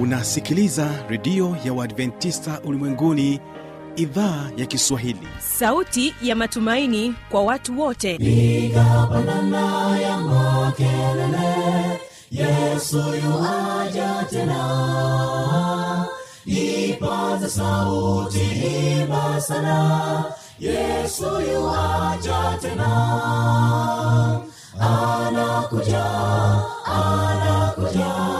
unasikiliza redio ya uadventista ulimwenguni idhaa ya kiswahili. Sauti ya matumaini kwa watu wote. Igapanana ya makelele yesu yuaja tena. Ipata sauti imba sana yesu yuaja tena. Anakuja anakuja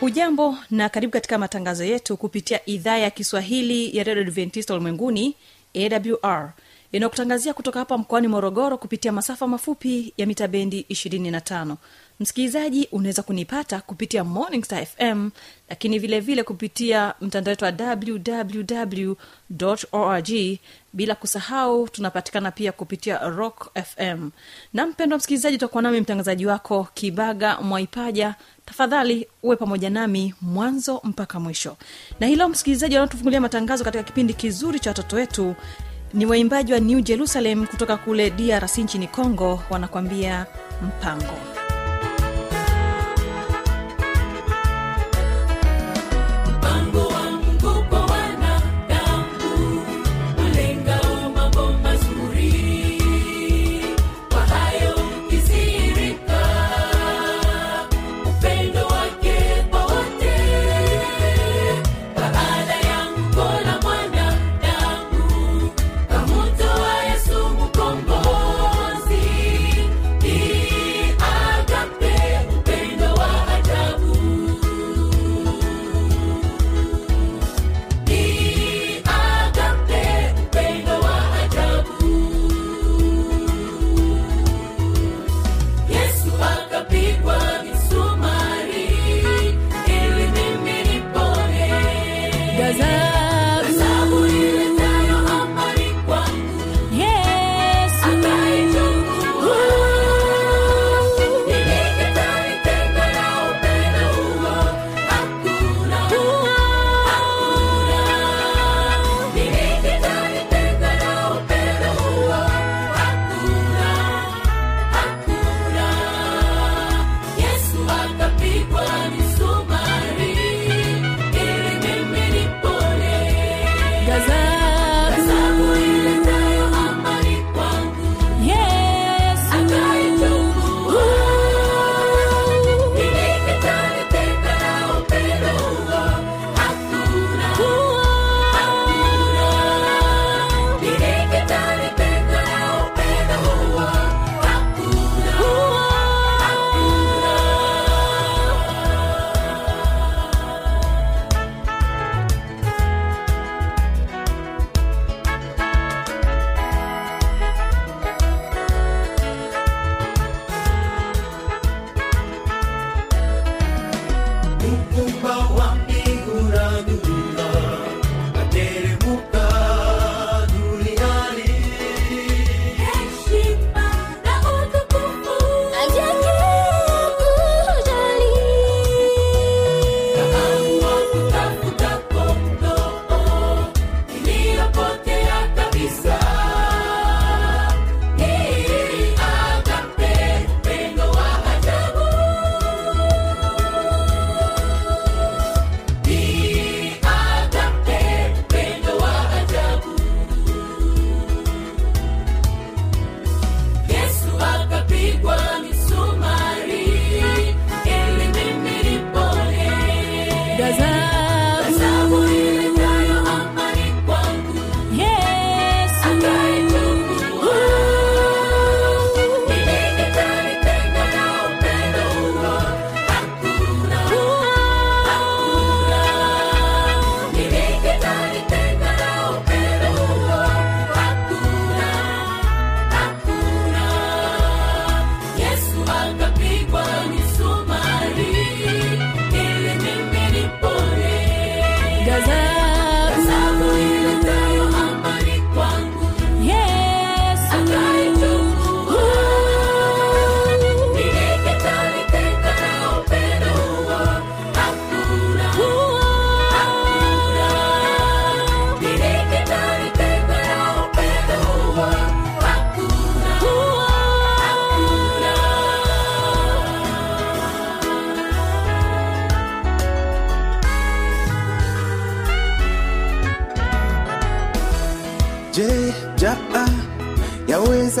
hujambo na karibu katika matangazo yetu kupitia idhaa ya kiswahili ya redio adventista ulimwenguni awr inayokutangazia kutoka hapa mkoani morogoro kupitia masafa mafupi ya mita bendi 25 msikilizaji unaweza kunipata kupitia morning star fm lakini vile vile kupitia mtandao wetu wa www org bila kusahau tunapatikana pia kupitia rock fm na mpendwa msikilizaji utakuwa nami mtangazaji wako kibaga mwaipaja. Tafadhali uwe pamoja nami mwanzo mpaka mwisho. Na hilo msikilizaji wanaotufungulia matangazo katika kipindi kizuri cha watoto wetu ni waimbaji wa new jerusalem kutoka kule drc nchini congo wanakwambia mpango mpango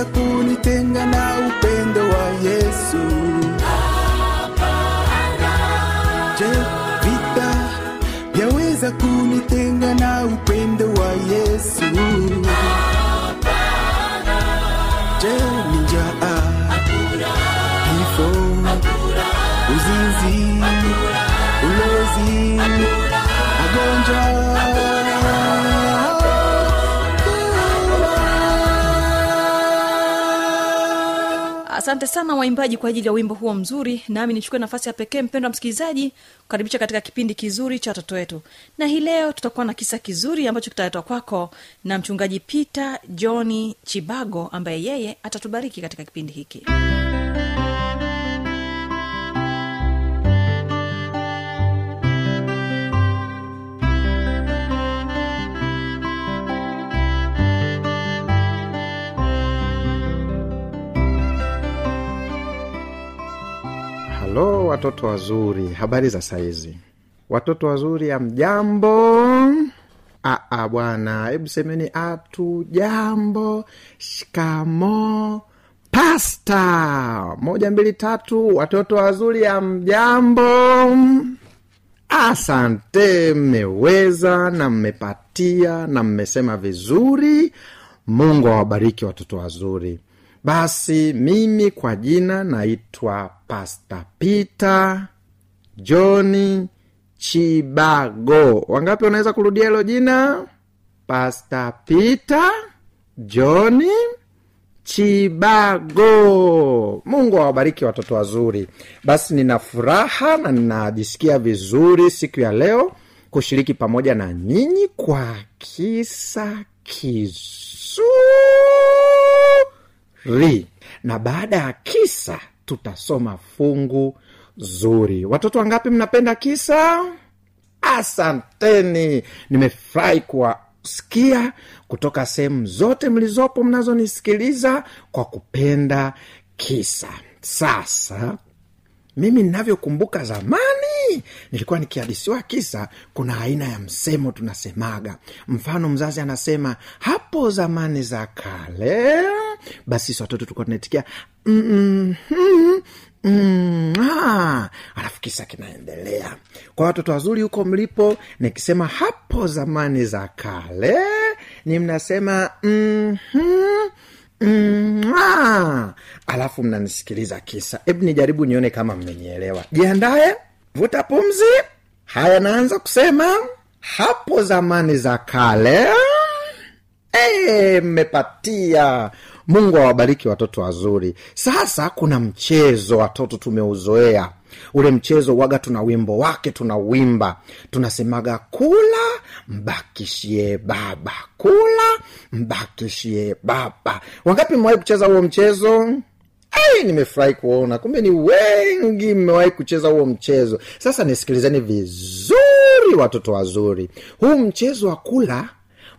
sakuni tengana. Asante sana waimbaji kwa ajili ya wimbo huo mzuri. Nami nichukue nafasi ya pekee mpendo msikilizaji kukaribisha katika kipindi kizuri cha watoto wetu. Na hii leo tutakuwa na kisa kizuri ambacho kitaletwa kwako na mchungaji peter johni chibago ambaye yeye atatubariki katika kipindi hiki. halo watoto wazuri habari za saizi watoto wazuri amjambo? Aa bwana hebu semeni atu jambo. Shikamo pasta. Moja mbili tatu. Watoto wazuri amjambo? Asante mmeweza na mmepatia na mmesema vizuri. Mungu awabariki watoto wazuri basi mimi kwa jina naitwa pasta peter johni chibago. Wangapi wanaweza kurudia hilo jina? Pasta peter johni chibago. Mungu awabariki watoto wazuri. Basi nina furaha na ninajisikia vizuri siku ya leo kushiriki pamoja na nyinyi kwa kisa kizuri na baada ya kisa tutasoma fungu zuri. Watoto wangapi mnapenda kisa? Asanteni. Nimefurahi kuwasikia kutoka sehemu zote mlizopo mnazonisikiliza kwa kupenda kisa. Sasa mimi ninavyokumbuka zamani nilikuwa nikihadisiwa kisa kuna aina ya msemo tunasemaga. Mfano mzazi anasema hapo zamani za kale basi sisi watoto tulikuwa tunaitikia mm, mm, ah. alafu kisa kinaendelea kwa watoto wazuri huko mlipo nikisema hapo zamani za kale ni mnasema mm-hmm, Mm, ah. alafu mnanisikiliza kisa hebu nijaribu nione kama mmenielewa jiandaye vuta pumzi haya naanza kusema hapo zamani za kale Eh, mmepatia mungu awabariki watoto wazuri. Sasa kuna mchezo watoto tumeuzoea. Ule mchezo waga tuna wimbo wake tunauimba tunasemaga kula mbakishie baba kula mbakishie baba. Wangapi mmewahi kucheza huo mchezo? Ai, nimefurahi kuona. Kumbe ni wengi mmewahi kucheza huo mchezo. Sasa nisikilizeni vizuri watoto wazuri. Huu mchezo wa kula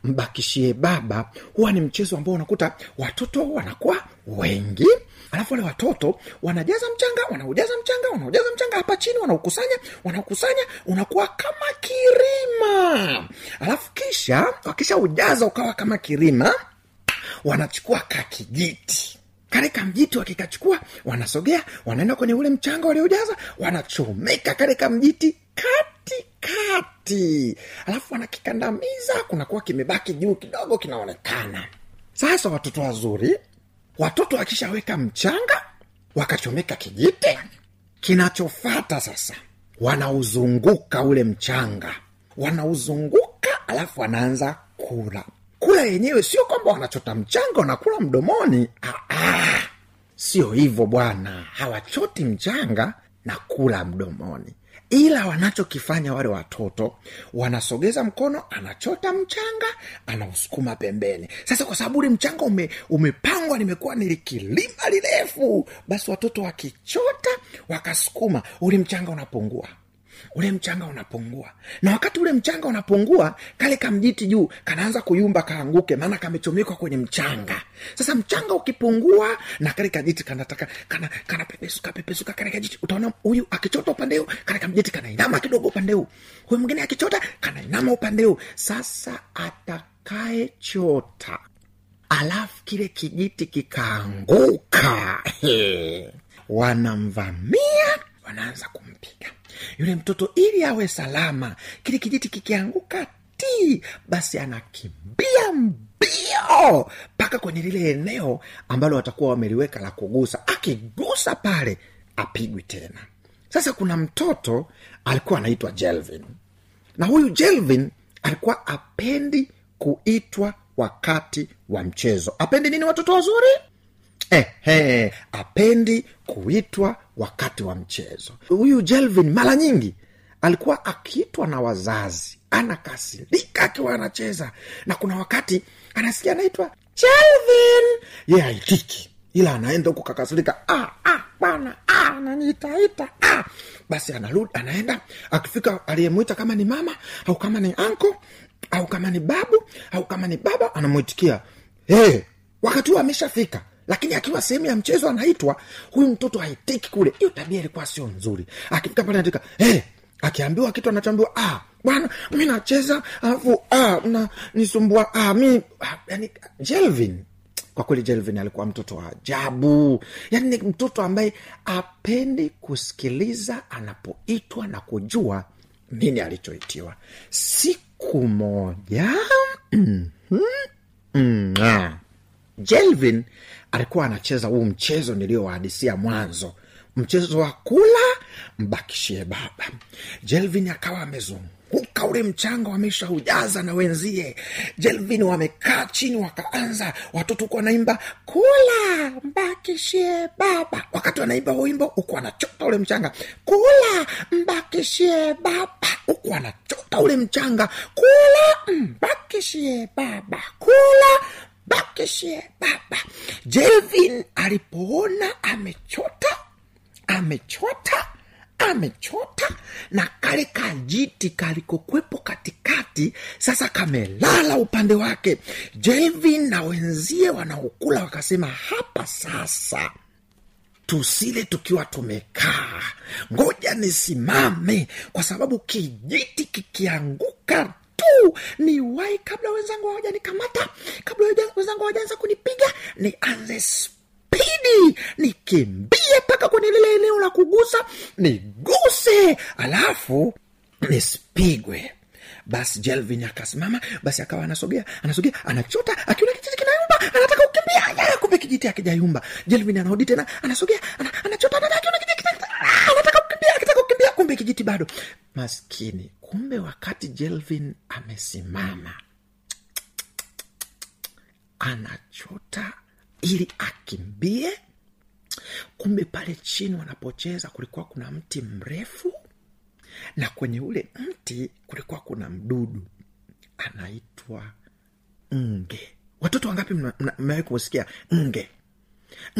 mbakishie baba. Huwa ni mchezo ambao unakuta watoto wanakuwa wengi alafu wale watoto wanajaza mchanga wanaujaza mchanga wanaujaza mchanga hapa chini wanaukusanya wanaukusanya unakuwa kama kirima. Alafu kisha wakisha ujaza ukawa kama kirima wanachukua kakijiti. Kale kamjiti wakikachukua wanasogea wanaenda kwenye ule mchanga waliojaza wanachomeka kale kamjiti kati kati. Alafu wanakikandamiza kunakuwa kimebaki juu kidogo kinaonekana. Sasa watoto wazuri watoto wakishaweka mchanga wakachomeka kijiti kinachofata sasa wanauzunguka ule mchanga. Wanauzunguka alafu wanaanza kula. Kula yenyewe sio kwamba wanachota mchanga wanakula mdomoni. Ah, ah. sio hivyo bwana. Hawachoti mchanga na kula mdomoni ila wanachokifanya wale watoto wanasogeza mkono anachota mchanga anausukuma pembeni. Sasa kwa sababu ule mchanga ume, umepangwa limekuwa nilikilima lirefu basi watoto wakichota wakasukuma ule mchanga unapungua ule mchanga unapungua. Na wakati ule mchanga unapungua kale kamjiti juu kanaanza kuyumba kaanguke maana kamechomekwa kwenye mchanga. Sasa mchanga ukipungua na kale kajiti kanataka kana kanapepesuka pepesuka kale kajiti utaona huyu akichota upande huu kale kamjiti kanainama kidogo upande huu. Huyu mwingine akichota kanainama upande huu. Sasa atakayechota alafu kile kijiti kikaanguka wanamvamia wanaanza kumpiga yule mtoto ili awe salama. Kile kijiti kikianguka ti basi anakimbia mbio mpaka kwenye lile eneo ambalo watakuwa wameliweka la kugusa. Akigusa pale apigwi tena. Sasa kuna mtoto alikuwa anaitwa jelvin. Na huyu jelvin alikuwa apendi kuitwa wakati wa mchezo. Apendi nini watoto wazuri? Eh, eh, apendi kuitwa wakati wa mchezo. Huyu jelvin mara nyingi alikuwa akiitwa na wazazi anakasirika akiwa anacheza. Na kuna wakati anasikia anaitwa jelvin. Ye yeah, aitiki ila anaenda huku kakasirika ah, ah, bana ah, naniitaita ah. basi anarudi anaenda. Akifika aliyemwita kama ni mama au kama ni anko au kama ni babu au kama ni baba anamwitikia hey, wakati huo ameshafika lakini akiwa sehemu ya mchezo anaitwa huyu mtoto haitiki kule. Hiyo tabia ilikuwa sio nzuri. Akifika pale anatika hey, akiambiwa kitu anachoambiwa ah, bwana mi nacheza alafu ah, na nisumbua ah, mi ah, yani jelvin. Kwa kweli jelvin alikuwa mtoto wa ajabu. Yaani ni mtoto ambaye apendi kusikiliza anapoitwa na kujua nini alichoitiwa. Siku moja mm, ah. Jelvin alikuwa anacheza huu mchezo niliyowahadisia mwanzo. Mchezo wa kula mbakishie baba. Jelvin akawa amezunguka ule mchanga wameshaujaza na wenzie. Jelvin wamekaa chini wakaanza watoto huku wanaimba kula mbakishie baba. Wakati wanaimba wimbo huku wanachota ule mchanga kula mbakishie baba. Huku wanachota ule mchanga kula mbakishie baba. Kula bakishie baba. Jelvin alipoona amechota amechota amechota na kale kajiti kalikokwepo katikati sasa kamelala upande wake. Jelvin na wenzie wanaokula wakasema hapa sasa tusile tukiwa tumekaa. Ngoja nisimame kwa sababu kijiti kikianguka tu. Ni wai kabla wenzangu hawajanikamata kabla wenzangu- hawajaanza kunipiga nianze spidi nikimbie mpaka kwenye lile eneo la kugusa niguse alafu nisipigwe basi jelvin akasimama basi akawa anasogea anasogea anachota akiona kijiti kinayumba anataka kukimbia. Kumbe kijiti akijayumba jelvin anarudi tena anasogea ana, anachota ah, anataka kukimbia akitaka kukimbia kumbe kijiti bado. Maskini kumbe wakati jelvin amesimama anachota ili akimbie. Kumbe pale chini wanapocheza kulikuwa kuna mti mrefu na kwenye ule mti kulikuwa kuna mdudu anaitwa nge. Watoto wangapi mmewai kusikia nge?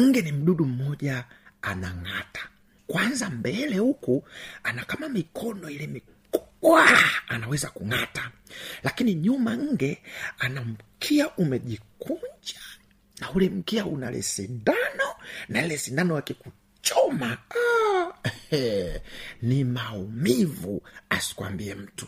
Nge ni mdudu mmoja anang'ata. Kwanza mbele huku ana kama mikono ile anaweza kung'ata. Lakini nyuma nge ana mkia umejikunja na ule mkia una le sindano na ile sindano akikuchoma ah, ni maumivu asikwambie mtu.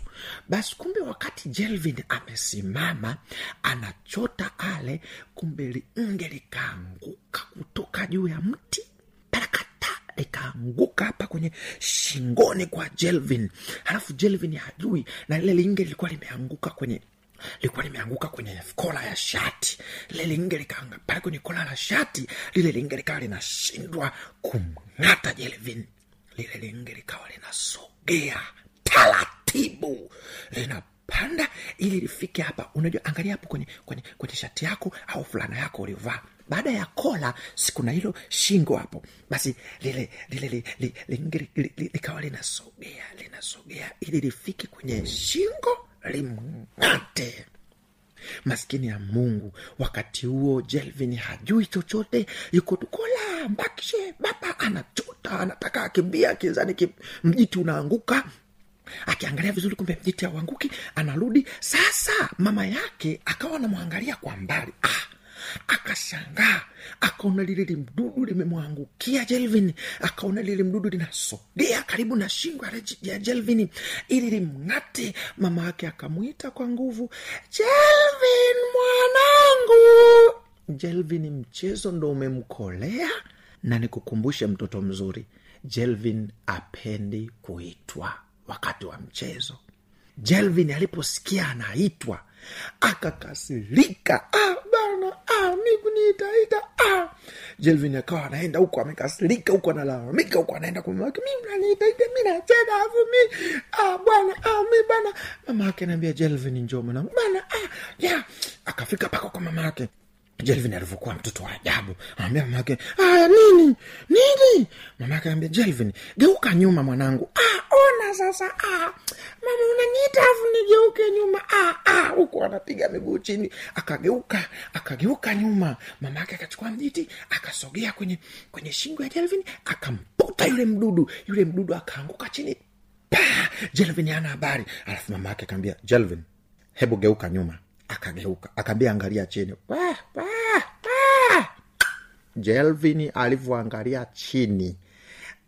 Basi kumbe wakati jelvin amesimama anachota ale kumbe linge likaanguka kutoka juu ya mti. Parakata likaanguka hapa kwenye shingoni kwa jelvin. Halafu jelvin hajui na lile linge lilikuwa limeanguka kwenye lilikuwa limeanguka kwenye kola ya shati. Lile linge likaanga pale kwenye kola la shati lile linge likawa linashindwa kumng'ata jelvin. Lile linge likawa linasogea taratibu linapanda ili lifike hapa. Unajua angalia hapo kwenye, kwenye, kwenye shati yako au fulana yako uliovaa. Baada ya kola sikuna hilo shingo hapo. Basi lile lile likawa linasogea linasogea ili lifike kwenye shingo limng'ate. Maskini ya mungu wakati huo jelvin hajui chochote. Yuko tukola mbakishe baba anachota anataka akimbia akizani mjiti unaanguka akiangalia vizuri kumbe mjiti auanguki anarudi. Sasa mama yake akawa anamwangalia kwa mbali. Ah, akashangaa akaona lile limdudu limemwangukia jelvin. Akaona lile mdudu linasogea karibu na shingo ya jelvin. Ili limng'ate. Mama yake akamwita kwa nguvu jelvin mwanangu! Jelvin mchezo ndo umemkolea na nikukumbushe mtoto mzuri. Jelvin apendi kuitwa wakati wa mchezo jelvin aliposikia anaitwa akakasirika ah, bana ah, mikuniitaita ah. jelvin akawa anaenda huko amekasirika huko analalamika huko anaenda kumamake mama mi naniitaita mi nacheza afu mi ah, bwana ah, mi bana mama ake anaambia jelvin njoo bana ah, yeah. akafika paka kwa mama yake jelvin alivyokuwa mtoto wa ajabu. Anambia mama yake aya nini? Nini? Mama yake anambia jelvin geuka nyuma mwanangu. Ah, ona sasa ah, mama unaniita afu nigeuke nyuma. Ah, ah, anapiga miguu chini. Akageuka akageuka nyuma. Mama yake akachukua mjiti akasogea kwenye kwenye shingo ya jelvin akamputa yule mdudu. Yule mdudu akaanguka chini. Pa jelvin ana habari. Alafu mama yake akaambia jelvin hebu geuka nyuma akageuka akaambia angalia chini Wah, wah, wah. jelvin alivyoangalia chini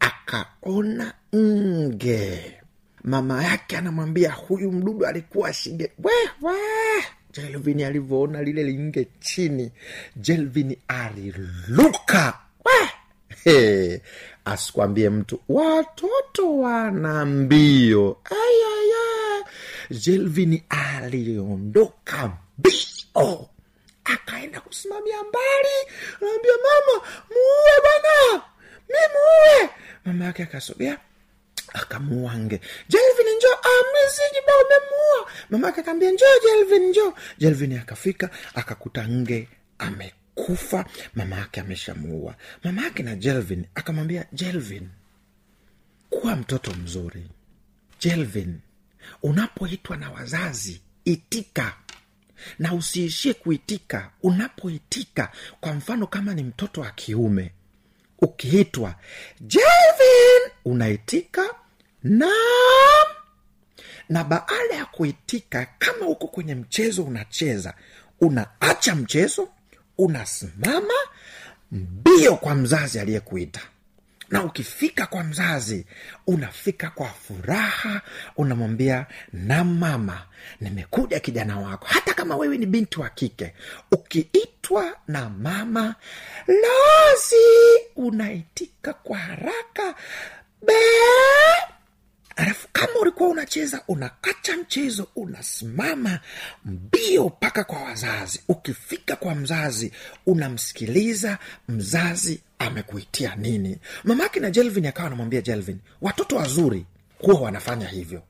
akaona nge mama yake anamwambia huyu mdudu alikuwa shige Wah, wah. jelvin alivyoona lile linge chini jelvin aliluka Wah. He, asikwambie mtu watoto wana mbio ayaya jelvin aliondoka mbio akaenda kusimamia mbali. Naambia mama muue bana mi muue. Mama yake akasogea akamuua nge jelvin njo amisijiba umemuua mama yake akaambia njo jelvin njo. jelvin akafika akakuta nge amekufa. Mama yake ameshamuua. Mama yake na jelvin akamwambia jelvin kuwa mtoto mzuri. Jelvin unapoitwa na wazazi itika. Na usiishie kuitika unapoitika kwa mfano kama ni mtoto wa kiume ukiitwa jevin unaitika na na baada ya kuitika kama uko kwenye mchezo unacheza unaacha mchezo unasimama mbio kwa mzazi aliyekuita na ukifika kwa mzazi unafika kwa furaha unamwambia na mama nimekuja kijana wako. Hata kama wewe ni binti wa kike ukiitwa na mama lozi unaitika kwa haraka. Be alafu kama ulikuwa unacheza unaacha mchezo unasimama mbio mpaka kwa wazazi. Ukifika kwa mzazi unamsikiliza mzazi amekuitia nini. Mamake na jelvin akawa anamwambia jelvin watoto wazuri huwa wanafanya hivyo.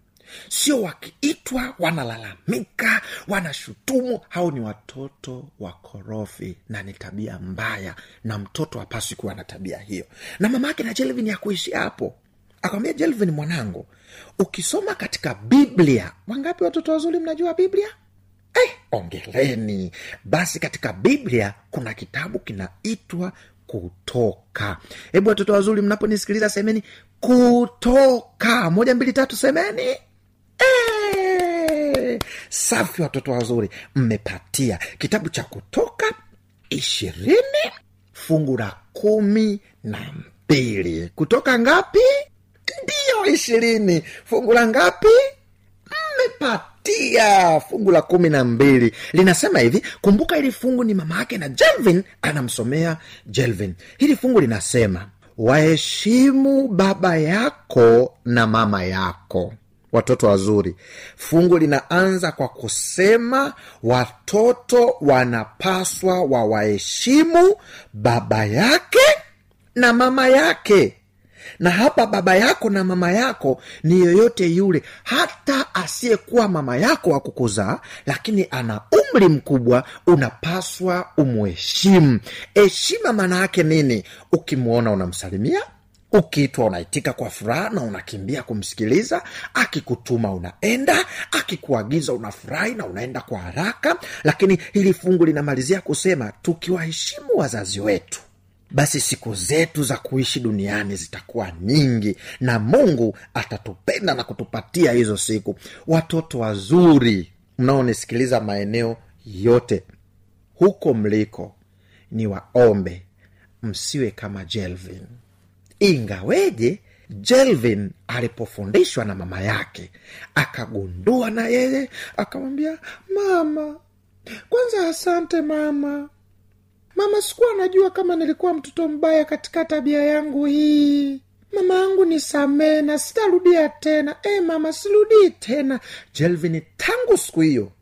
Sio wakiitwa wanalalamika wanashutumu. Hao ni watoto wakorofi na ni tabia mbaya na mtoto hapaswi kuwa na tabia hiyo. Na mama yake na jelvin ya hapo. Akamwambia jelvin mwanangu ukisoma katika biblia wangapi watoto wazuri mnajua biblia? Eh, ongeleni. Basi katika biblia kuna kitabu kinaitwa kutoka. Hebu watoto wazuri mnaponisikiliza semeni kutoka. Moja mbili tatu semeni. Eee! safi watoto wazuri mmepatia kitabu cha kutoka ishirini fungu la kumi na mbili. Kutoka ngapi ishirini. Fungu la ngapi? Mmepatia. Fungu la kumi na mbili. Linasema hivi kumbuka hili fungu ni mama yake na jelvin anamsomea jelvin. Hili fungu linasema waheshimu baba yako na mama yako. Watoto wazuri fungu linaanza kwa kusema watoto wanapaswa wawaheshimu baba yake na mama yake na hapa baba yako na mama yako ni yoyote yule hata asiyekuwa mama yako wa kukuzaa lakini ana umri mkubwa unapaswa umuheshimu heshima maana yake nini? Ukimwona unamsalimia ukiitwa unaitika kwa furaha na unakimbia kumsikiliza akikutuma unaenda akikuagiza unafurahi na unaenda kwa haraka. Lakini hili fungu linamalizia kusema tukiwaheshimu wazazi wetu basi siku zetu za kuishi duniani zitakuwa nyingi na mungu atatupenda na kutupatia hizo siku. Watoto wazuri mnaonisikiliza maeneo yote huko mliko ni waombe msiwe kama jelvin. Ingaweje jelvin alipofundishwa na mama yake akagundua na yeye akamwambia mama kwanza asante mama mama sikuwa najua kama nilikuwa mtoto mbaya katika tabia yangu hii. Mama yangu nisamee na sitarudia tena. E, mama sirudii tena. Jelvin tangu siku hiyo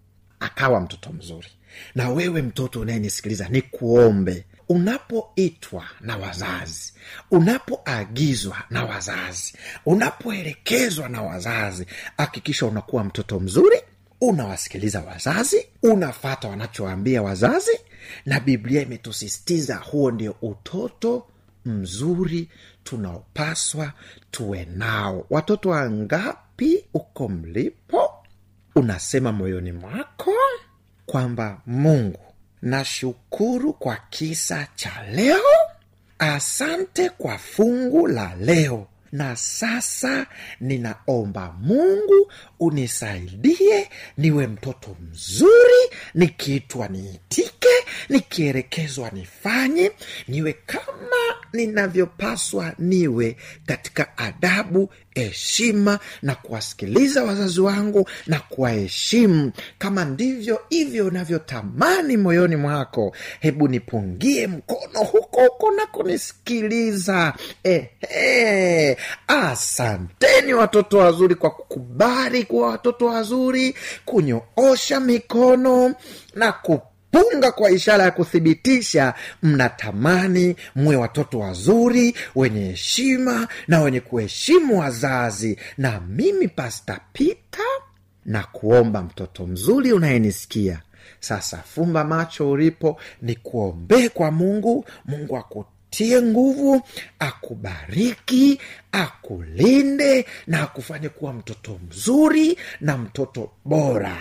akawa mtoto mzuri. Na wewe mtoto unayenisikiliza ni kuombe unapoitwa na wazazi unapoagizwa na wazazi unapoelekezwa na wazazi hakikisha unakuwa mtoto mzuri unawasikiliza wazazi unafata wanachoambia wazazi na biblia imetusisitiza huo ndio utoto mzuri tunaopaswa tuwe nao. Watoto wangapi uko mlipo? Unasema moyoni mwako kwamba mungu nashukuru kwa kisa cha leo asante kwa fungu la leo na sasa ninaomba mungu unisaidie niwe mtoto mzuri nikiitwa niitike nikielekezwa nifanye niwe kama ninavyopaswa niwe katika adabu heshima na kuwasikiliza wazazi wangu na kuwaheshimu. Kama ndivyo hivyo unavyotamani moyoni mwako hebu nipungie mkono huko huko na kunisikiliza. Ehe asanteni watoto wazuri kwa kukubali kuwa watoto wazuri kunyoosha mikono na kupunga kwa ishara ya kuthibitisha mnatamani mwe watoto wazuri wenye heshima na wenye kuheshimu wazazi. Na mimi pasta pita na kuomba mtoto mzuri unayenisikia. Sasa fumba macho ulipo ni kuombee kwa mungu. Mungu akutie nguvu akubariki akulinde na akufanye kuwa mtoto mzuri na mtoto bora.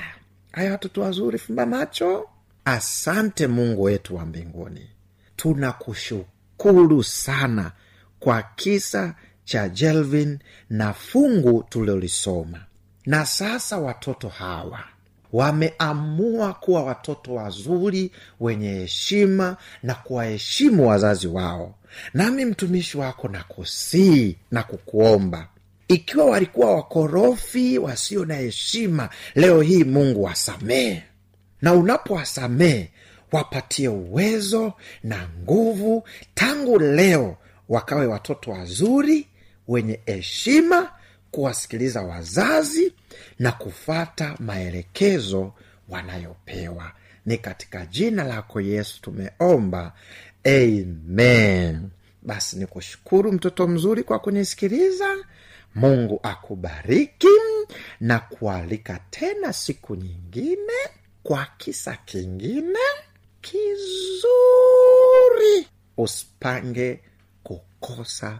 Haya watoto wazuri fumba macho. Asante mungu wetu wa mbinguni. Tunakushukuru sana kwa kisa cha jelvin na fungu tulilolisoma na sasa watoto hawa wameamua kuwa watoto wazuri wenye heshima na kuwaheshimu wazazi wao. Nami mtumishi wako na kusii na kukuomba. Ikiwa walikuwa wakorofi wasio na heshima leo hii mungu wasamehe. Na unapowasamehe wapatie uwezo na nguvu tangu leo wakawe watoto wazuri wenye heshima kuwasikiliza wazazi na kufata maelekezo wanayopewa. Ni katika jina lako yesu tumeomba. Amen. Basi ni kushukuru mtoto mzuri kwa kunisikiliza. Mungu akubariki na kualika tena siku nyingine kwa kisa kingine kizuri. Usipange kukosa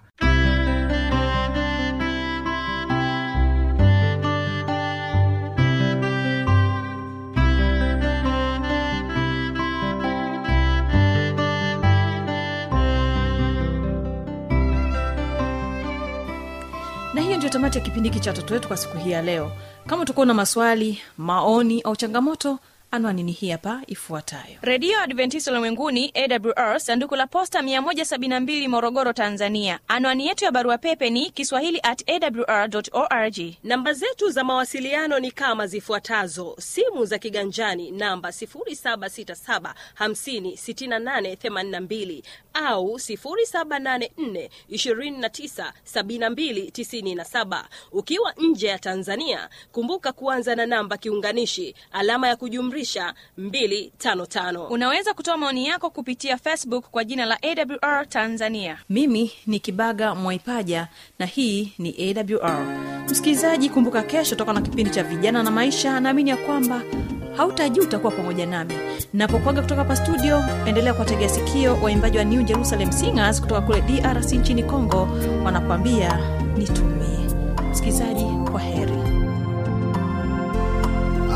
tamati ya kipindi hiki cha watoto wetu kwa siku hii ya leo. Kama utakuwa na maswali maoni au changamoto anwani ni hii hapa ifuatayo. Redio adventist ulimwenguni awr sanduku la posta 172 morogoro tanzania. Anwani yetu ya barua pepe ni kiswahili at awr org. Namba zetu za mawasiliano ni kama zifuatazo. Simu za kiganjani namba 767 au 784 ukiwa nje ya tanzania kumbuka kuanza na namba kiunganishi alama ya kujumrisha 255 unaweza kutoa maoni yako kupitia facebook kwa jina la awr tanzania. Mimi ni kibaga mwaipaja na hii ni awr msikilizaji kumbuka kesho toka na kipindi cha vijana na maisha. Naamini ya kwamba hautajuta kuwa pamoja nami. Napokwaga kutoka hapa studio endelea kuwategea sikio waimbaji wa new jerusalem singers kutoka kule drc nchini congo. Wanakuambia nitumie. Msikilizaji kwa heri